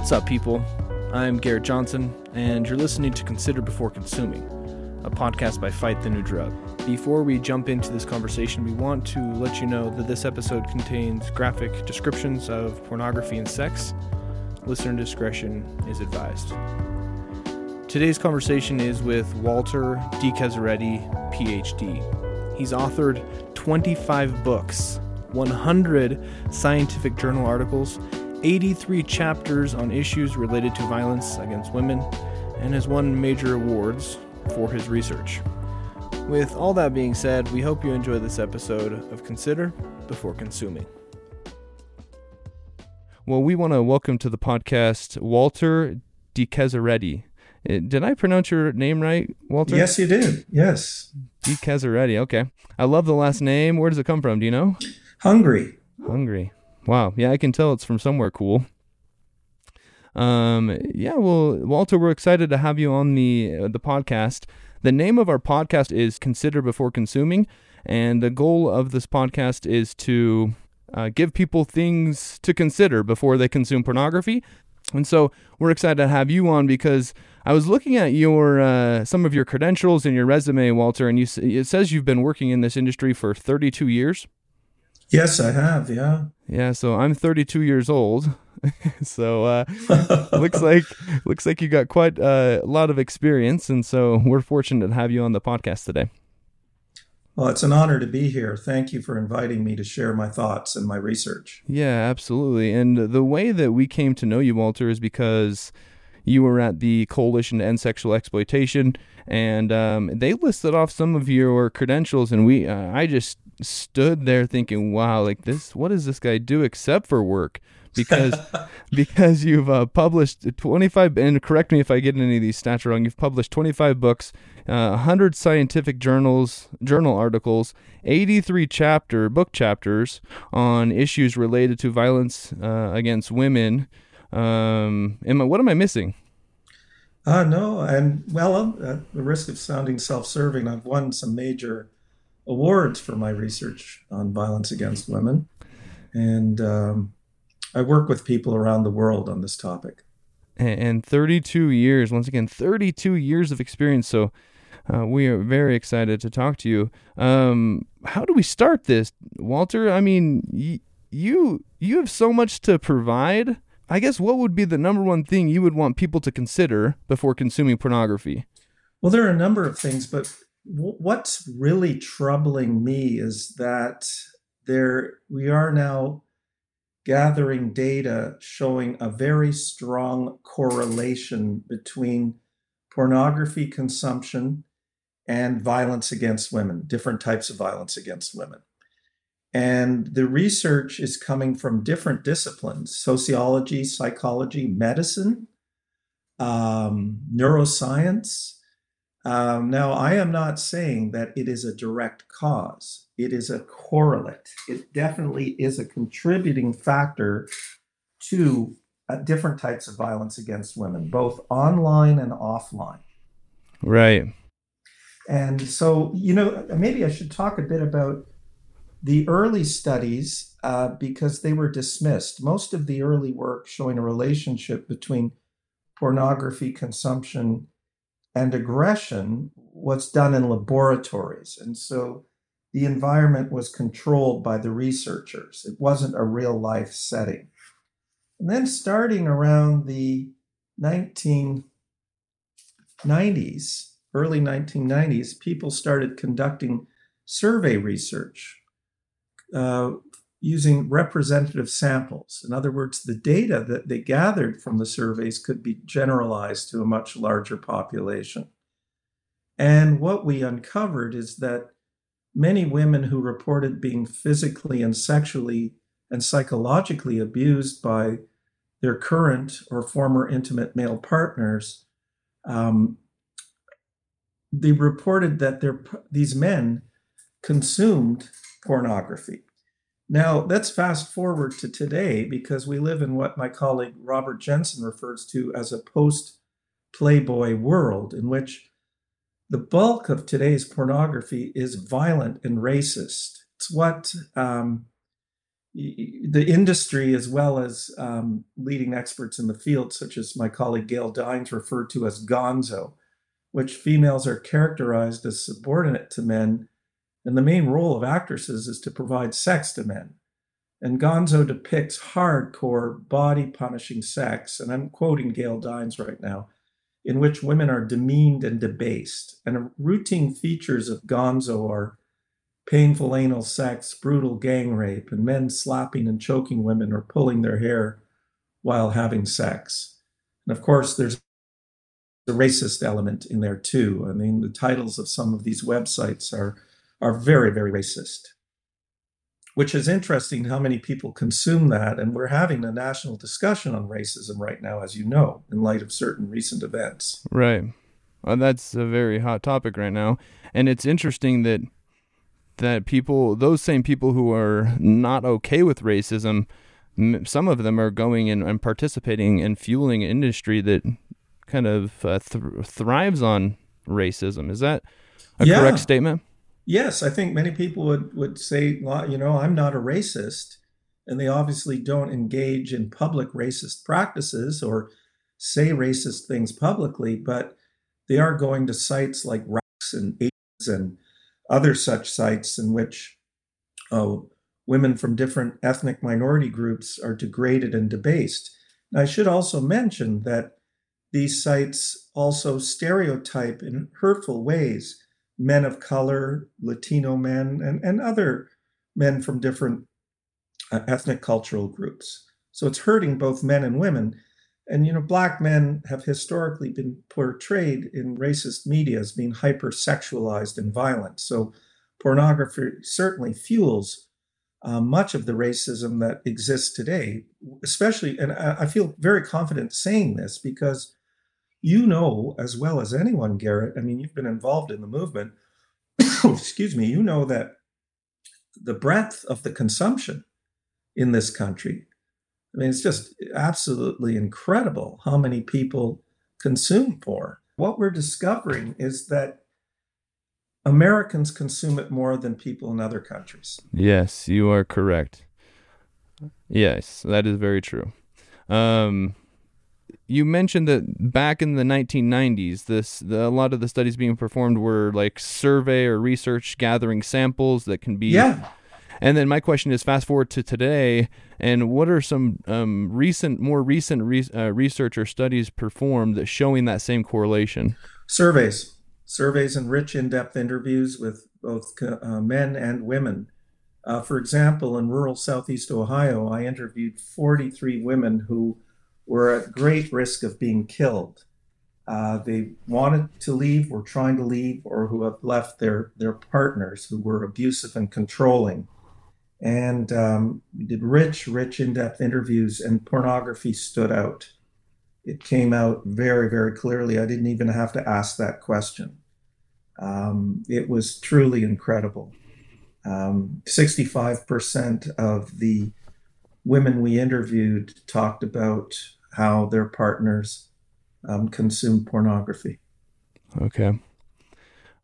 What's up, people? I'm Garrett Johnson, and you're listening to Consider Before Consuming, a podcast by Fight the New Drug. Before we jump into this conversation, we want to let you know that this episode contains graphic descriptions of pornography and sex. Listener discretion is advised. Today's conversation is with Walter DeKeseredy, PhD. He's authored 25 books, 100 scientific journal articles, 83 chapters on issues related to violence against women, and has won major awards for his research. With all that being said, we hope you enjoy this episode of Consider Before Consuming. Well, we want to welcome to the podcast Walter DeKeseredy. Uh, Did I pronounce your name right, Walter? Yes, you did. Yes. DeKeseredy. Okay. I love the last name. Where does it come from? Do you know? Hungary. Hungary. Wow. Yeah, I can tell it's from somewhere cool. Um. Yeah. Well, Walter, we're excited to have you on the uh, the podcast. The name of our podcast is Consider Before Consuming, and the goal of this podcast is to uh, give people things to consider before they consume pornography. And so we're excited to have you on because I was looking at your uh, some of your credentials and your resume, Walter, and you it says you've been working in this industry for 32 years. Yes, I have. Yeah. Yeah, so I'm 32 years old. so uh, looks like looks like you got quite uh, a lot of experience, and so we're fortunate to have you on the podcast today. Well, it's an honor to be here. Thank you for inviting me to share my thoughts and my research. Yeah, absolutely. And the way that we came to know you, Walter, is because you were at the Coalition to End Sexual Exploitation, and um, they listed off some of your credentials, and we, uh, I just stood there thinking, wow, like this, what does this guy do except for work? Because because you've uh, published 25 and correct me if I get any of these stats wrong. You've published 25 books, uh, 100 scientific journals, journal articles, 83 chapter book chapters on issues related to violence uh, against women. Um, am I, what am I missing? Uh, no, and well, at the risk of sounding self serving, I've won some major awards for my research on violence against women. And um, I work with people around the world on this topic. And, and 32 years, once again, 32 years of experience. So uh, we are very excited to talk to you. Um, how do we start this, Walter? I mean, y- you you have so much to provide. I guess what would be the number one thing you would want people to consider before consuming pornography? Well, there are a number of things, but w- what's really troubling me is that there we are now gathering data showing a very strong correlation between pornography consumption and violence against women, different types of violence against women. And the research is coming from different disciplines sociology, psychology, medicine, um, neuroscience. Um, now, I am not saying that it is a direct cause, it is a correlate. It definitely is a contributing factor to uh, different types of violence against women, both online and offline. Right. And so, you know, maybe I should talk a bit about the early studies uh, because they were dismissed. Most of the early work showing a relationship between pornography consumption and aggression was done in laboratories. And so the environment was controlled by the researchers, it wasn't a real life setting. And then starting around the 1990s, early 1990s, people started conducting survey research uh, using representative samples. In other words, the data that they gathered from the surveys could be generalized to a much larger population. And what we uncovered is that many women who reported being physically and sexually and psychologically abused by their current or former intimate male partners, um, they reported that their, these men consumed pornography. Now, let's fast forward to today because we live in what my colleague Robert Jensen refers to as a post Playboy world in which the bulk of today's pornography is violent and racist. It's what um, the industry, as well as um, leading experts in the field, such as my colleague Gail Dines, referred to as gonzo, which females are characterized as subordinate to men. And the main role of actresses is to provide sex to men. And Gonzo depicts hardcore body punishing sex, and I'm quoting Gail Dines right now, in which women are demeaned and debased. And routine features of Gonzo are painful anal sex, brutal gang rape, and men slapping and choking women or pulling their hair while having sex. And of course, there's the racist element in there too. I mean, the titles of some of these websites are are very, very racist which is interesting how many people consume that. And we're having a national discussion on racism right now, as you know, in light of certain recent events. Right. Well, that's a very hot topic right now. And it's interesting that that people, those same people who are not okay with racism, some of them are going and, and participating and fueling an industry that kind of uh, th- thrives on racism. Is that a yeah. correct statement? Yes, I think many people would would say, well, you know, I'm not a racist, and they obviously don't engage in public racist practices or say racist things publicly, but they are going to sites like Rex and AIDS and other such sites in which oh, women from different ethnic minority groups are degraded and debased. I should also mention that these sites also stereotype in hurtful ways men of color, Latino men, and, and other men from different uh, ethnic cultural groups. So it's hurting both men and women. And, you know, black men have historically been portrayed in racist media as being hypersexualized and violent. So pornography certainly fuels uh, much of the racism that exists today, especially, and I, I feel very confident saying this because you know as well as anyone, Garrett. I mean, you've been involved in the movement. excuse me. You know that the breadth of the consumption in this country. I mean, it's just absolutely incredible how many people consume porn. What we're discovering is that Americans consume it more than people in other countries. Yes, you are correct. Yes, that is very true. Um, you mentioned that back in the 1990s, this the, a lot of the studies being performed were like survey or research gathering samples that can be. Yeah. And then my question is, fast forward to today, and what are some um, recent, more recent re- uh, research or studies performed that showing that same correlation? Surveys, surveys, and rich, in-depth interviews with both uh, men and women. Uh, for example, in rural southeast Ohio, I interviewed 43 women who were at great risk of being killed. Uh, they wanted to leave, were trying to leave, or who have left their, their partners who were abusive and controlling. And um, we did rich, rich, in depth interviews, and pornography stood out. It came out very, very clearly. I didn't even have to ask that question. Um, it was truly incredible. Um, 65% of the women we interviewed talked about how their partners um, consume pornography. Okay.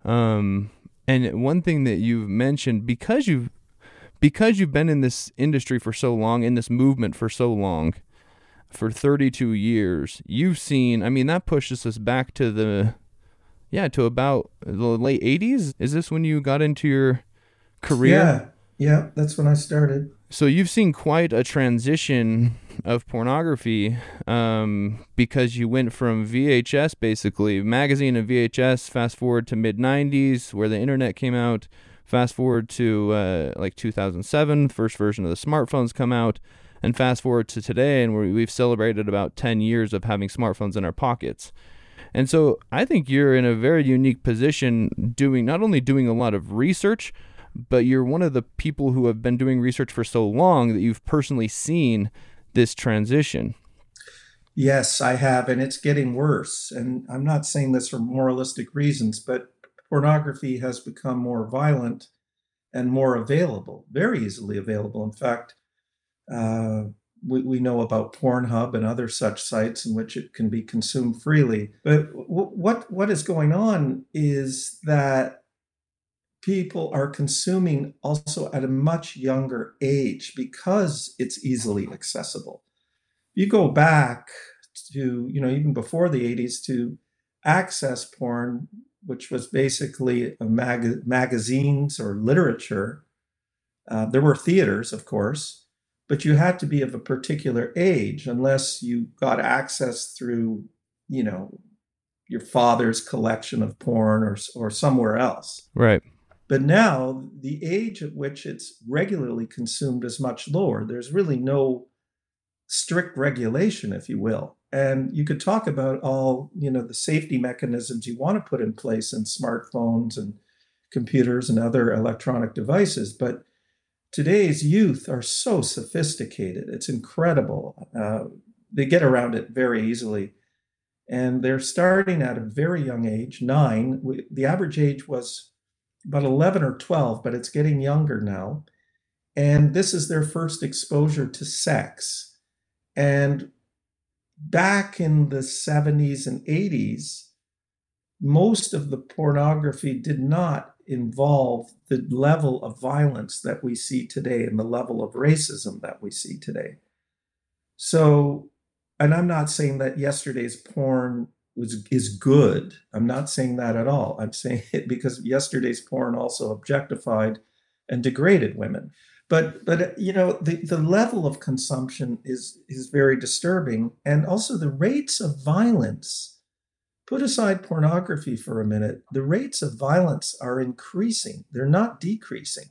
Um, and one thing that you've mentioned because you've because you've been in this industry for so long, in this movement for so long, for 32 years, you've seen. I mean, that pushes us back to the yeah to about the late 80s. Is this when you got into your career? Yeah, yeah, that's when I started. So you've seen quite a transition of pornography um, because you went from VHS, basically magazine and VHS. Fast forward to mid '90s, where the internet came out. Fast forward to uh, like 2007, first version of the smartphones come out, and fast forward to today, and we've celebrated about 10 years of having smartphones in our pockets. And so I think you're in a very unique position, doing not only doing a lot of research but you're one of the people who have been doing research for so long that you've personally seen this transition. Yes, I have, and it's getting worse. And I'm not saying this for moralistic reasons, but pornography has become more violent and more available, very easily available. In fact, uh, we, we know about Pornhub and other such sites in which it can be consumed freely. But w- what what is going on is that people are consuming also at a much younger age because it's easily accessible. You go back to, you know, even before the 80s to access porn, which was basically mag- magazines or literature. Uh, there were theaters, of course, but you had to be of a particular age unless you got access through, you know, your father's collection of porn or, or somewhere else. Right. But now the age at which it's regularly consumed is much lower. There's really no strict regulation, if you will. And you could talk about all, you know, the safety mechanisms you want to put in place in smartphones and computers and other electronic devices. But today's youth are so sophisticated. It's incredible. Uh, they get around it very easily. And they're starting at a very young age, nine. We, the average age was about 11 or 12, but it's getting younger now. And this is their first exposure to sex. And back in the 70s and 80s, most of the pornography did not involve the level of violence that we see today and the level of racism that we see today. So, and I'm not saying that yesterday's porn was is good. I'm not saying that at all. I'm saying it because yesterday's porn also objectified and degraded women. But but you know the, the level of consumption is is very disturbing, and also the rates of violence. Put aside pornography for a minute. The rates of violence are increasing. They're not decreasing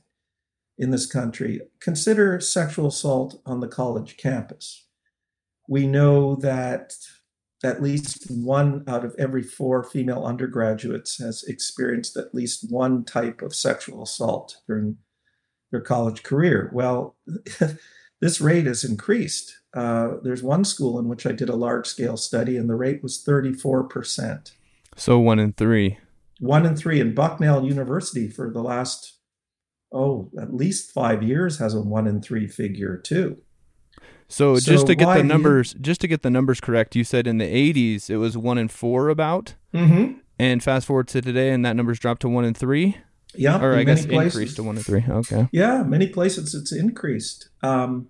in this country. Consider sexual assault on the college campus. We know that at least one out of every four female undergraduates has experienced at least one type of sexual assault during their college career. Well, this rate has increased. Uh, there's one school in which I did a large scale study, and the rate was 34%. So one in three. One in three. And Bucknell University, for the last, oh, at least five years, has a one in three figure too. So, so just to get the numbers, you... just to get the numbers correct, you said in the 80s it was one in four about, mm-hmm. and fast forward to today, and that number's dropped to one in three. Yeah, or I guess places, increased to one in three. Okay. Yeah, many places it's increased. Um,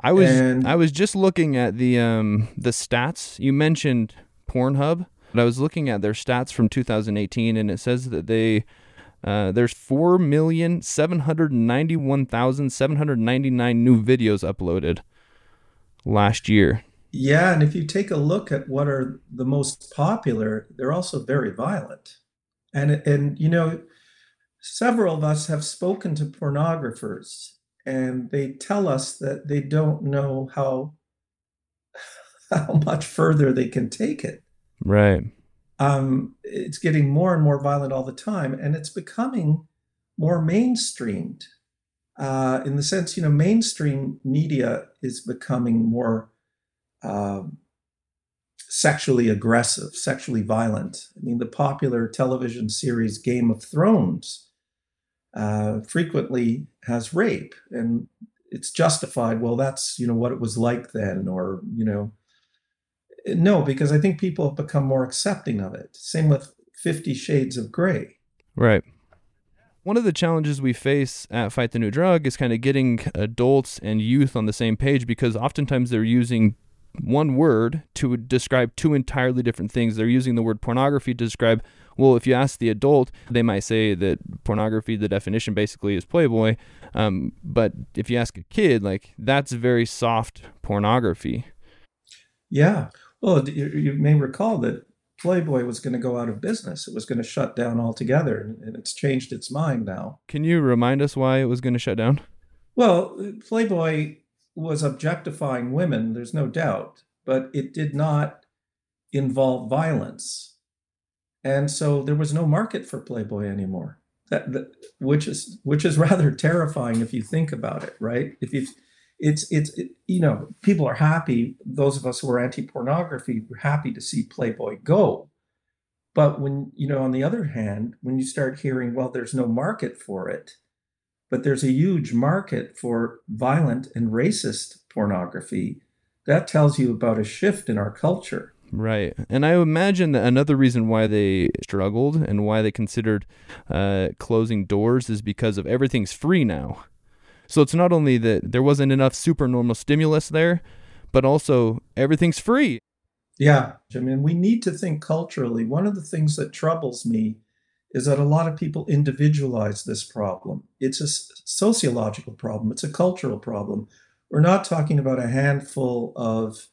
I was and... I was just looking at the um, the stats. You mentioned Pornhub, but I was looking at their stats from 2018, and it says that they uh, there's 4,791,799 new videos uploaded last year. Yeah, and if you take a look at what are the most popular, they're also very violent. And and you know, several of us have spoken to pornographers and they tell us that they don't know how how much further they can take it. Right um, it's getting more and more violent all the time, and it's becoming more mainstreamed. Uh, in the sense, you know, mainstream media is becoming more uh, sexually aggressive, sexually violent. I mean, the popular television series Game of Thrones uh, frequently has rape, and it's justified. Well, that's you know what it was like then, or you know, no, because I think people have become more accepting of it. Same with Fifty Shades of Grey. Right. One of the challenges we face at Fight the New Drug is kind of getting adults and youth on the same page because oftentimes they're using one word to describe two entirely different things. They're using the word pornography to describe, well, if you ask the adult, they might say that pornography, the definition basically is Playboy. Um, but if you ask a kid, like, that's very soft pornography. Yeah. Well, you, you may recall that Playboy was going to go out of business. It was going to shut down altogether, and it's changed its mind now. Can you remind us why it was going to shut down? Well, Playboy was objectifying women, there's no doubt, but it did not involve violence. And so there was no market for Playboy anymore. That, that, which is which is rather terrifying if you think about it, right? If you it's it's it, you know people are happy those of us who are anti-pornography we're happy to see playboy go but when you know on the other hand when you start hearing well there's no market for it but there's a huge market for violent and racist pornography that tells you about a shift in our culture Right. And I imagine that another reason why they struggled and why they considered uh, closing doors is because of everything's free now. So it's not only that there wasn't enough supernormal stimulus there, but also everything's free. Yeah. I mean, we need to think culturally. One of the things that troubles me is that a lot of people individualize this problem. It's a sociological problem, it's a cultural problem. We're not talking about a handful of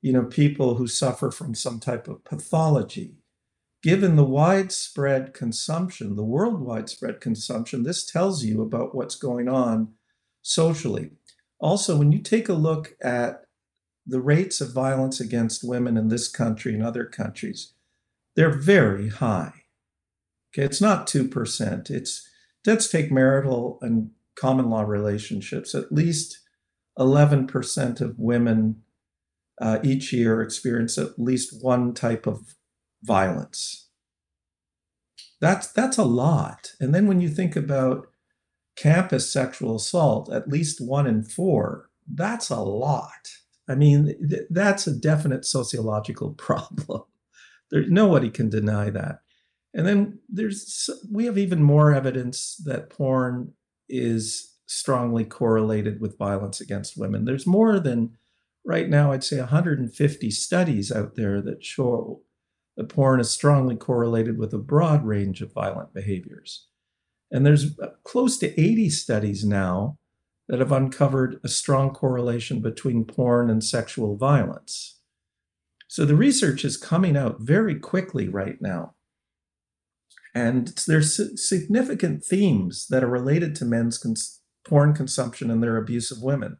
you know people who suffer from some type of pathology. Given the widespread consumption, the world widespread consumption, this tells you about what's going on socially. Also, when you take a look at the rates of violence against women in this country and other countries, they're very high. Okay, it's not 2%. It's let's take marital and common law relationships. At least 11% of women uh, each year experience at least one type of violence. That's that's a lot. And then when you think about campus sexual assault, at least one in four, that's a lot. I mean, th- that's a definite sociological problem. There, nobody can deny that. And then there's we have even more evidence that porn is strongly correlated with violence against women. There's more than right now I'd say 150 studies out there that show that porn is strongly correlated with a broad range of violent behaviors. And there's uh, close to 80 studies now that have uncovered a strong correlation between porn and sexual violence. So the research is coming out very quickly right now. And there's significant themes that are related to men's cons- porn consumption and their abuse of women.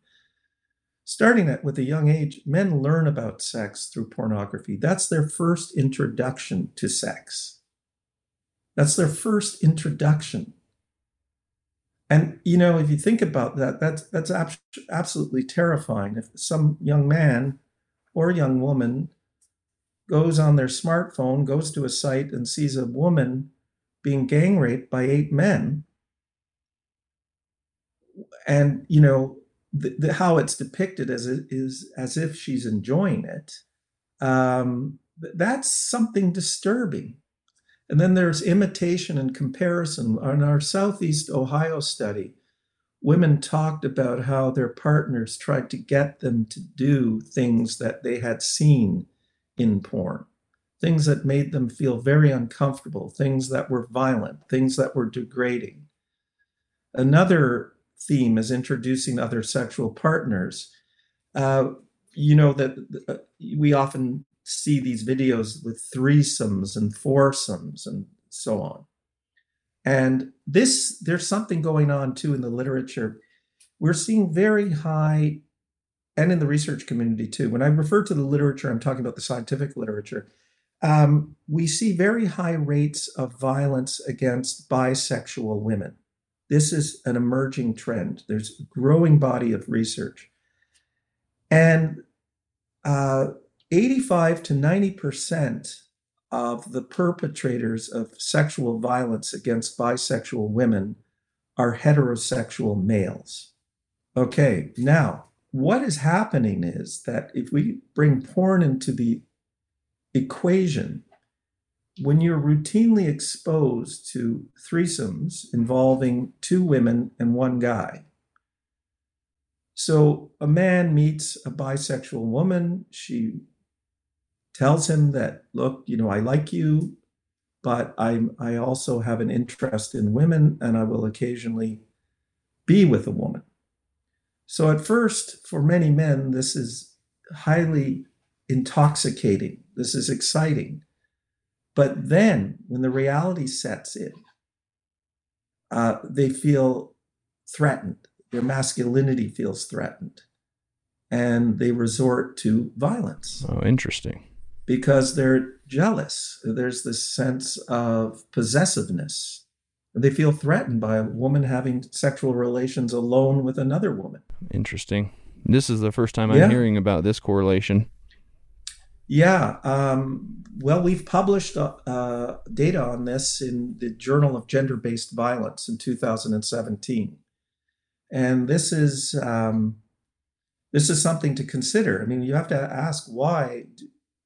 Starting at with a young age, men learn about sex through pornography. That's their first introduction to sex. That's their first introduction. And you know, if you think about that, that's that's ab- absolutely terrifying. If some young man or young woman goes on their smartphone, goes to a site and sees a woman being gang raped by eight men and you know the, the, how it's depicted as is as if she's enjoying it um, that's something disturbing. And then there's imitation and comparison. On our southeast ohio study women talked about how their partners tried to get them to do things that they had seen in porn. Things that made them feel very uncomfortable, things that were violent, things that were degrading. Another theme is introducing other sexual partners. Uh, you know that uh, we often see these videos with threesomes and foursomes and so on. And this, there's something going on too in the literature. We're seeing very high, and in the research community too. When I refer to the literature, I'm talking about the scientific literature um, we see very high rates of violence against bisexual women. This is an emerging trend. There's a growing body of research. And uh, 85 to 90% of the perpetrators of sexual violence against bisexual women are heterosexual males. Okay, now what is happening is that if we bring porn into the equation, when you're routinely exposed to threesomes involving two women and one guy, so a man meets a bisexual woman. She tells him that, look, you know, I like you, but I I also have an interest in women, and I will occasionally be with a woman. So at first, for many men, this is highly intoxicating this is exciting. But then when the reality sets in, uh, they feel threatened. Their masculinity feels threatened. And they resort to violence. Oh, interesting. Because they're jealous. There's this sense of possessiveness. They feel threatened by a woman having sexual relations alone with another woman. Interesting. This is the first time I'm yeah. hearing about this correlation. Yeah. Um, well, we've published uh, uh, data on this in the Journal of Gender Based Violence in 2017. And this is um, this is something to consider. I mean, you have to ask why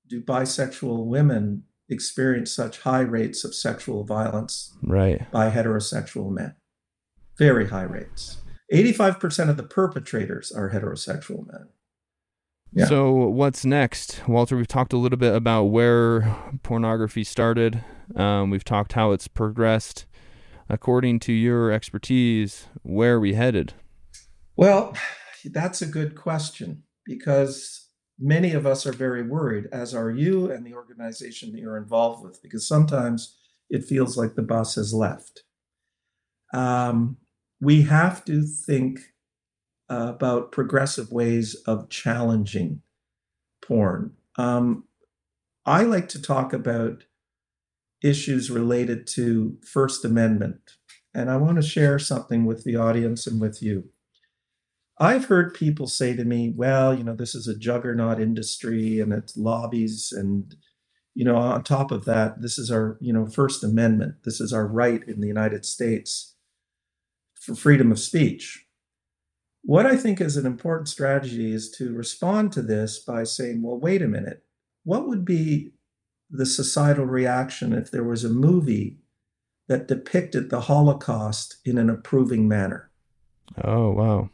do bisexual women experience such high rates of sexual violence right. by heterosexual men. Very high rates. 85% of the perpetrators are heterosexual men. Yeah. So, what's next? Walter, we've talked a little bit about where pornography started. Um, we've talked how it's progressed. According to your expertise, where are we headed? Well, that's a good question because many of us are very worried, as are you and the organization that you're involved with, because sometimes it feels like the bus has left. Um, we have to think about progressive ways of challenging porn. Um, I like to talk about issues related to First Amendment, and I want to share something with the audience and with you. I've heard people say to me, well, you know, this is a juggernaut industry and it's lobbies. And, you know, on top of that, this is our, you know, First Amendment. This is our right in the United States for freedom of speech. What I think is an important strategy is to respond to this by saying, well, wait a minute. What would be the societal reaction if there was a movie that depicted the Holocaust in an approving manner? Oh, wow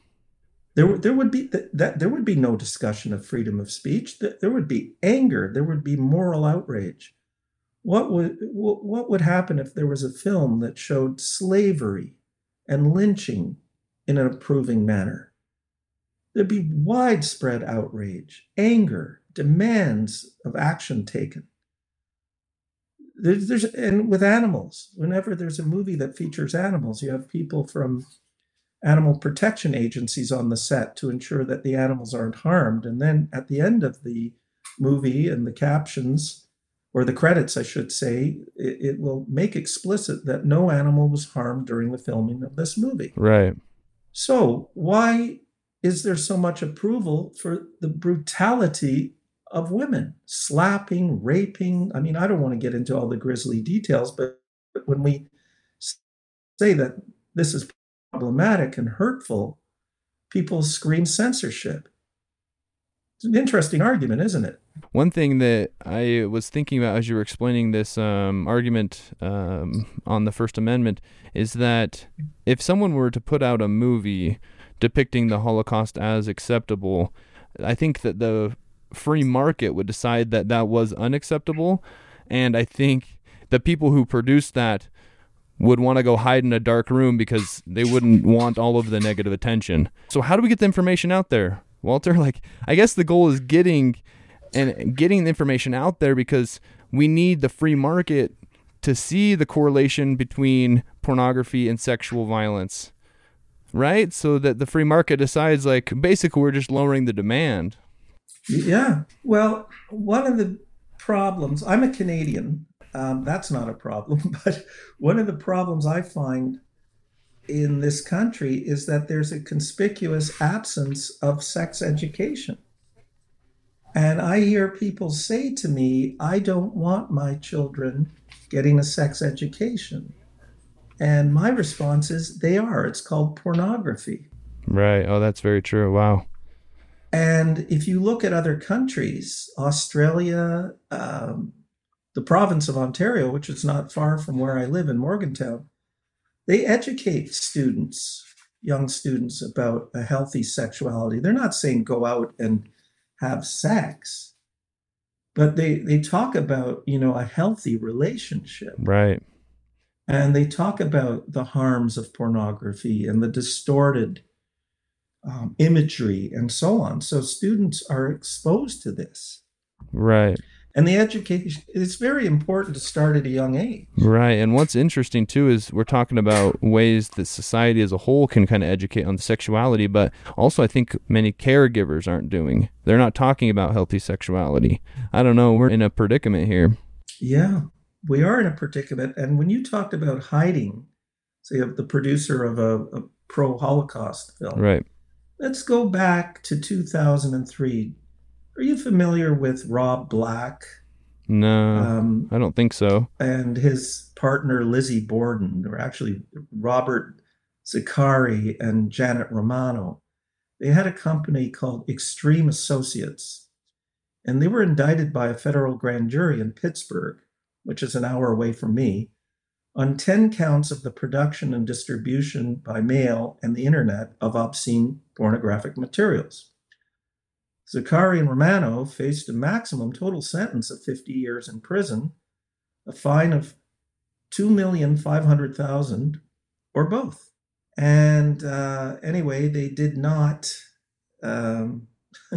there, there would be that there would be no discussion of freedom of speech. There would be anger. There would be moral outrage. What would what would happen if there was a film that showed slavery and lynching in an approving manner? There'd be widespread outrage, anger, demands of action taken. There's, there's and with animals, whenever there's a movie that features animals, you have people from animal protection agencies on the set to ensure that the animals aren't harmed. And then at the end of the movie and the captions, or the credits, I should say, it, it, will make explicit that no animal was harmed during the filming of this movie. Right. So, why is there so much approval for the brutality of women? Slapping, raping. I mean, I don't want to get into all the grisly details, but when we say that this is problematic and hurtful, people scream censorship. It's an interesting argument, isn't it? One thing that I was thinking about as you were explaining this um, argument um, on the First Amendment is that if someone were to put out a movie depicting the Holocaust as acceptable, I think that the free market would decide that that was unacceptable. And I think the people who produced that would want to go hide in a dark room because they wouldn't want all of the negative attention. So how do we get the information out there, Walter? Like I guess the goal is getting and getting the information out there because we need the free market to see the correlation between pornography and sexual violence. Right? So that the free market decides like basically we're just lowering the demand. Yeah. Well, one of the problems, I'm a Canadian um, that's not a problem. But one of the problems I find in this country is that there's a conspicuous absence of sex education. And I hear people say to me, I don't want my children getting a sex education. And my response is, they are. It's called pornography. Right. Oh, that's very true. Wow. And if you look at other countries, Australia, um, the province of Ontario, which is not far from where I live in Morgantown, they educate students, young students, about a healthy sexuality. They're not saying go out and have sex, but they they talk about you know a healthy relationship, right? And they talk about the harms of pornography and the distorted um, imagery and so on. So students are exposed to this, right? And the education it's very important to start at a young age. Right and what's interesting too is we're talking about ways that society as a whole can kind of educate on sexuality but also i think many caregivers aren't doing. They're not talking about healthy sexuality. I don't know we're in a predicament here. Yeah we are in a predicament and when you talked about hiding say of the producer of a, a pro holocaust film. Right. Let's go back to 2003 are you familiar with Rob Black? No, um, I don't think so. And his partner Lizzie Borden, or actually Robert Zicari and Janet Romano, they had a company called Extreme Associates. And they were indicted by a federal grand jury in Pittsburgh, which is an hour away from me, on 10 counts of the production and distribution by mail and the internet of obscene pornographic materials. Zicari and Romano faced a maximum total sentence of 50 years in prison, a fine of 2,500,000 or both. And uh, anyway, they did not um,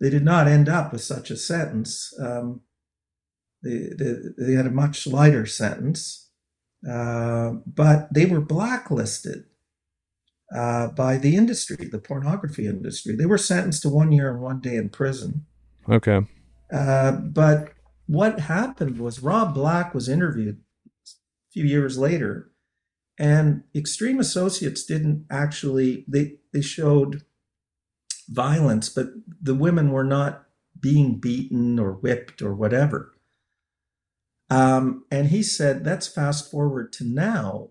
they did not end up with such a sentence. Um, they, they, they, had a much lighter sentence, uh, but they were blacklisted uh, by the industry, the pornography industry. They were sentenced to one year and one day in prison. Okay. Uh, but what happened was Rob Black was interviewed a few years later, and Extreme Associates didn't actually they they showed violence, but the women were not being beaten or whipped or whatever. Um, and he said, let's fast forward to now,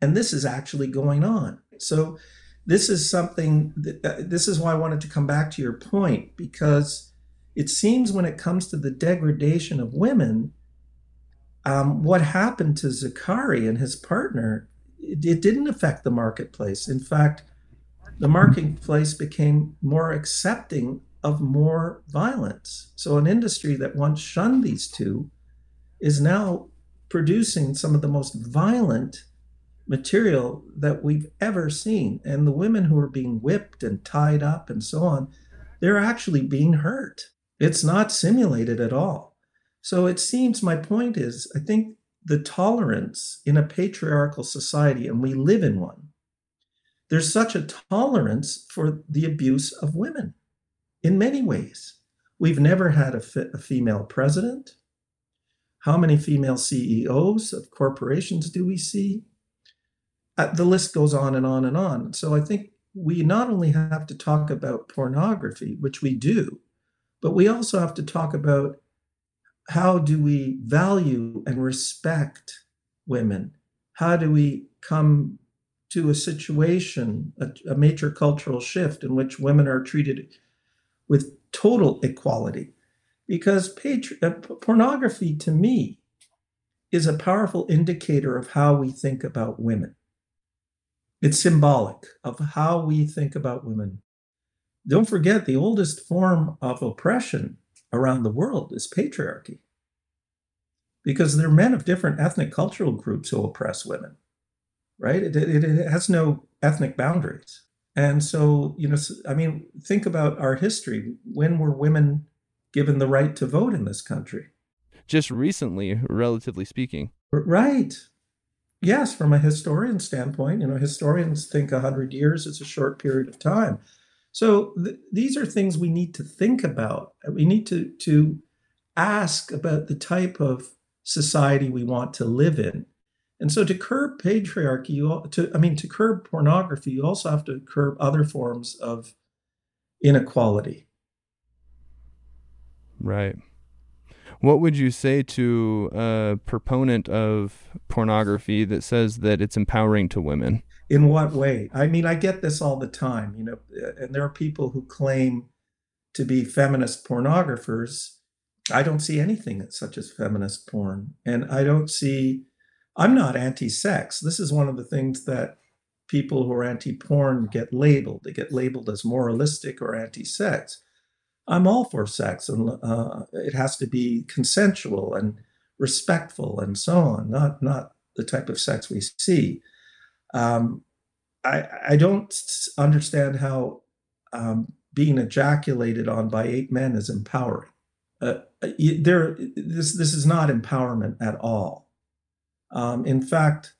and this is actually going on. So, this is something that, uh, this is why I wanted to come back to your point because it seems when it comes to the degradation of women, um, what happened to Zicari and his partner, it, it didn't affect the marketplace. In fact, the marketplace became more accepting of more violence. So, an industry that once shunned these two is now producing some of the most violent material that we've ever seen. And the women who are being whipped and tied up and so on, they're actually being hurt. It's not simulated at all. So, it seems my point is I think the tolerance in a patriarchal society, and we live in one, there's such a tolerance for the abuse of women in many ways. We've never had a, a female president. How many female CEOs of corporations do we see? Uh, the list goes on and on and on. So I think we not only have to talk about pornography, which we do, but we also have to talk about how do we value and respect women? How do we come to a situation, a, a major cultural shift in which women are treated with total equality. Because patri- uh, pornography, to me, is a powerful indicator of how we think about women. It's symbolic of how we think about women. Don't forget, the oldest form of oppression around the world is patriarchy. Because there are men of different ethnic cultural groups who oppress women right? It, it, it has no ethnic boundaries. And so, you know, I mean, think about our history. When were women given the right to vote in this country? Just recently, relatively speaking. Right. Yes, from a historian standpoint, you know, historians think 100 years is a short period of time. So th- these are things we need to think about. We need to, to ask about the type of society we want to live in. And so to curb patriarchy, you to I mean to curb pornography, you also have to curb other forms of inequality. Right. What would you say to a proponent of pornography that says that it's empowering to women? In what way? I mean, I get this all the time, you know, and there are people who claim to be feminist pornographers. I don't see anything such as feminist porn, and I don't see I'm not anti sex. This is one of the things that people who are anti porn get labeled. They get labeled as moralistic or anti sex. I'm all for sex, and uh, it has to be consensual and respectful and so on, not, not the type of sex we see. Um, I, I don't understand how um, being ejaculated on by eight men is empowering. Uh, there, this, this is not empowerment at all. Um, in fact,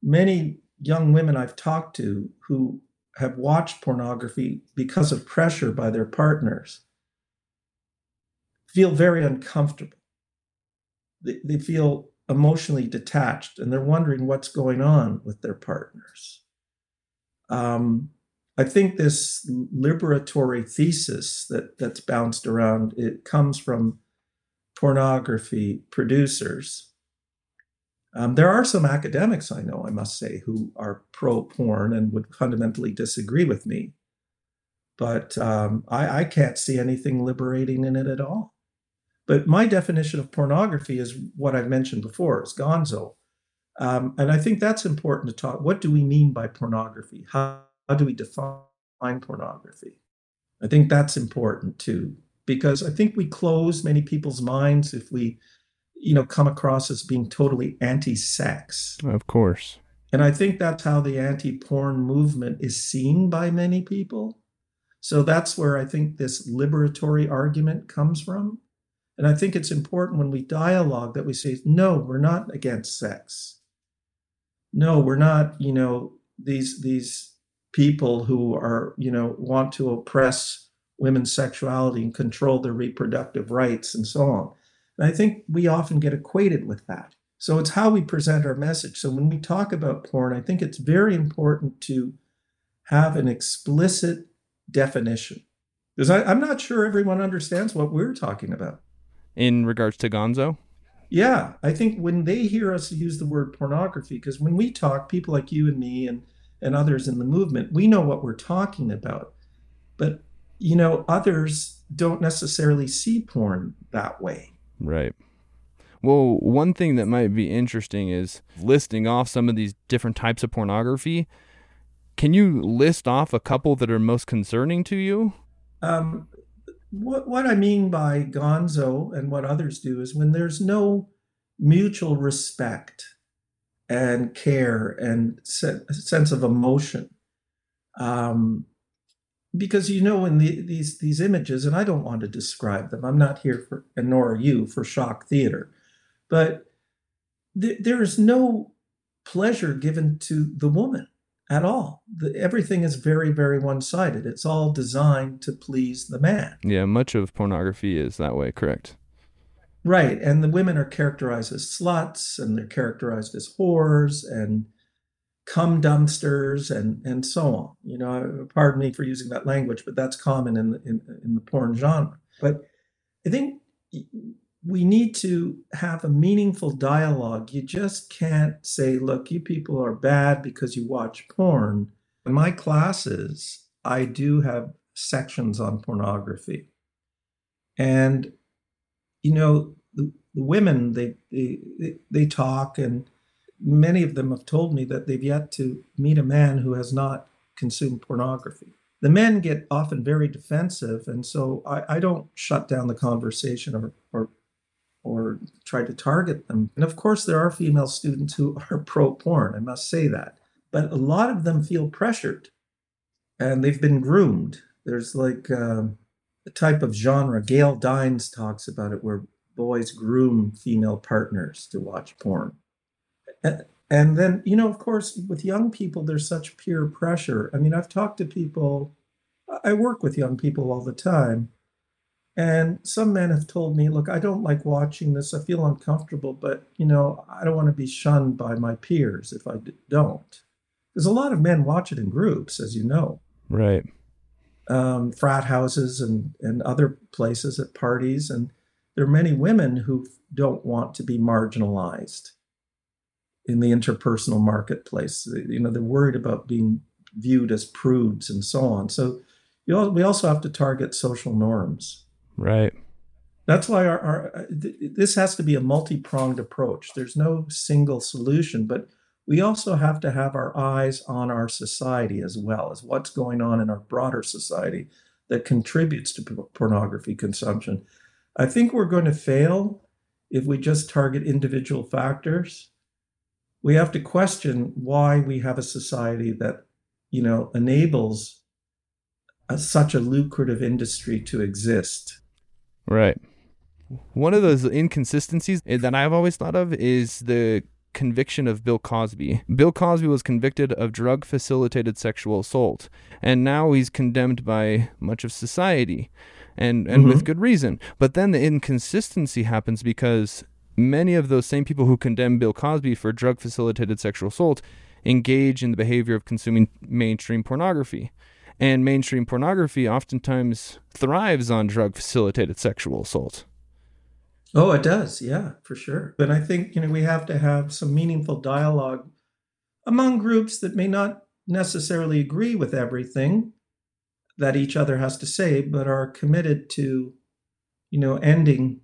many young women I've talked to who have watched pornography because of pressure by their partners feel very uncomfortable. They, they feel emotionally detached and they're wondering what's going on with their partners. Um, I think this liberatory thesis that, that's bounced around, it comes from pornography producers um, there are some academics I know, I must say, who are pro porn and would fundamentally disagree with me. but um, I, I can't see anything liberating in it at all. But my definition of pornography is what I've mentioned before, is gonzo. Um, and I think that's important to talk. What do we mean by pornography? How, how do we define pornography? I think that's important too, because I think we close many people's minds if we, you know, come across as being totally anti-sex. Of course. And I think that's how the anti-porn movement is seen by many people. So that's where I think this liberatory argument comes from. And I think it's important when we dialogue that we say, no, we're not against sex. No, we're not, you know, these these people who are, you know, want to oppress women's sexuality and control their reproductive rights and so on. And I think we often get equated with that. So it's how we present our message. So when we talk about porn, I think it's very important to have an explicit definition. Because I, am not sure everyone understands what we're talking about in regards to Gonzo? Yeah, I think when they hear us use the word pornography, because when we talk, people like you and me and and others in the movement, we know what we're talking about. But you know, others don't necessarily see porn that way. Right. Well, one thing that might be interesting is listing off some of these different types of pornography. Can you list off a couple that are most concerning to you? Um, what what I mean by gonzo and what others do is when there's no mutual respect and care and se- sense of emotion. Um, because you know in the, these these images, and I don't want to describe them. I'm not here for, and nor are you, for shock theater, but th- there is no pleasure given to the woman at all. The, everything is very, very one sided. It's all designed to please the man. Yeah, much of pornography is that way, correct? Right. And the women are characterized as sluts and they're characterized as whores and cum dumpsters and, and so on. You know, pardon me for using that language, but that's common in the, in, in the porn genre. But I think we need to have a meaningful dialogue. You just can't say, look, you people are bad because you watch porn. In my classes, I do have sections on pornography. And, you know, the, the women, they, they, they talk, and many of them have told me that they've yet to meet a man who has not consumed pornography the men get often very defensive and so I, I, don't shut down the conversation or, or or try to target them. And of course, there are female students who are pro porn, I must say that. But a lot of them feel pressured and they've been groomed. There's like um, a type of genre, Gail Dines talks about it, where boys groom female partners to watch porn. And then, you know, of course, with young people, there's such peer pressure. I mean, I've talked to people, I work with young people all the time and some men have told me, look, I don't like watching this. I feel uncomfortable, but you know, I don't want to be shunned by my peers if I don't. Because a lot of men watch it in groups, as you know. Right. Um, frat houses and, and other places at parties. And there are many women who don't want to be marginalized in the interpersonal marketplace. You know, they're worried about being viewed as prudes and so on. So you know, we also have to target social norms. Right. That's why our, our uh, this has to be a multi-pronged approach. There's no single solution, but we also have to have our eyes on our society as well as what's going on in our broader society that contributes to pornography consumption. I think we're going to fail if we just target individual factors. We have to question why we have a society that, you know, enables a, such a lucrative industry to exist Right. One of those inconsistencies that I've always thought of is the conviction of Bill Cosby. Bill Cosby was convicted of drug facilitated sexual assault, and now he's condemned by much of society, and, and mm-hmm. with good reason. But then the inconsistency happens because many of those same people who condemn Bill Cosby for drug facilitated sexual assault engage in the behavior of consuming mainstream pornography. And mainstream pornography oftentimes thrives on drug facilitated sexual assault. Oh, it does. Yeah, for sure. But I think, you know, we have to have some meaningful dialogue among groups that may not necessarily agree with everything. that each other has to say, but are committed to, you know, ending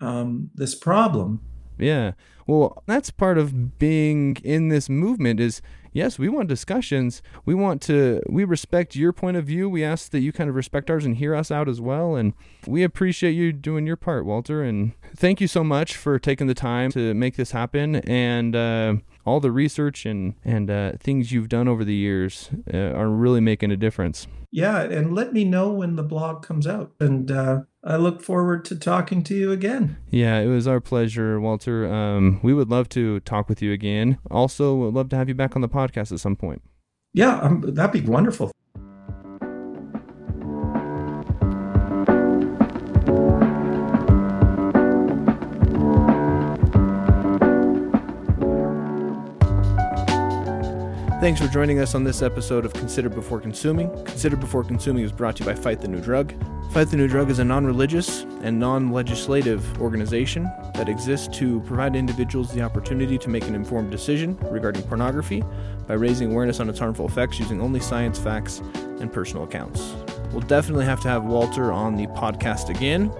um, this problem. Yeah. Well, that's part of being in this movement is yes, we want discussions. We want to we respect your point of view. We ask that you kind of respect ours and hear us out as well and we appreciate you doing your part, Walter, and thank you so much for taking the time to make this happen and uh, all the research and and uh, things you've done over the years uh, are really making a difference. Yeah, and let me know when the blog comes out. And uh, I look forward to talking to you again. Yeah, it was our pleasure, Walter. Um, we would love to talk with you again. Also, would love to have you back on the podcast at some point. Yeah, um, that'd be wonderful. Thanks for joining us on this episode of Consider Before Consuming. Consider Before Consuming is brought to you by Fight the New Drug. Fight the New Drug is a non religious and non legislative organization that exists to provide individuals the opportunity to make an informed decision regarding pornography by raising awareness on its harmful effects using only science, facts, and personal accounts. We'll definitely have to have Walter on the podcast again.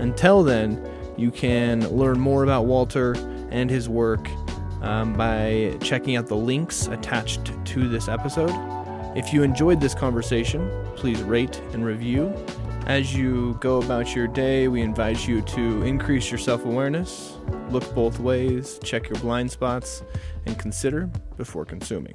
Until then, you can learn more about Walter and his work um, by checking out the links attached to this episode. If you enjoyed this conversation, please rate and review. As you go about your day, we invite you to increase your self awareness, look both ways, check your blind spots, and consider before consuming.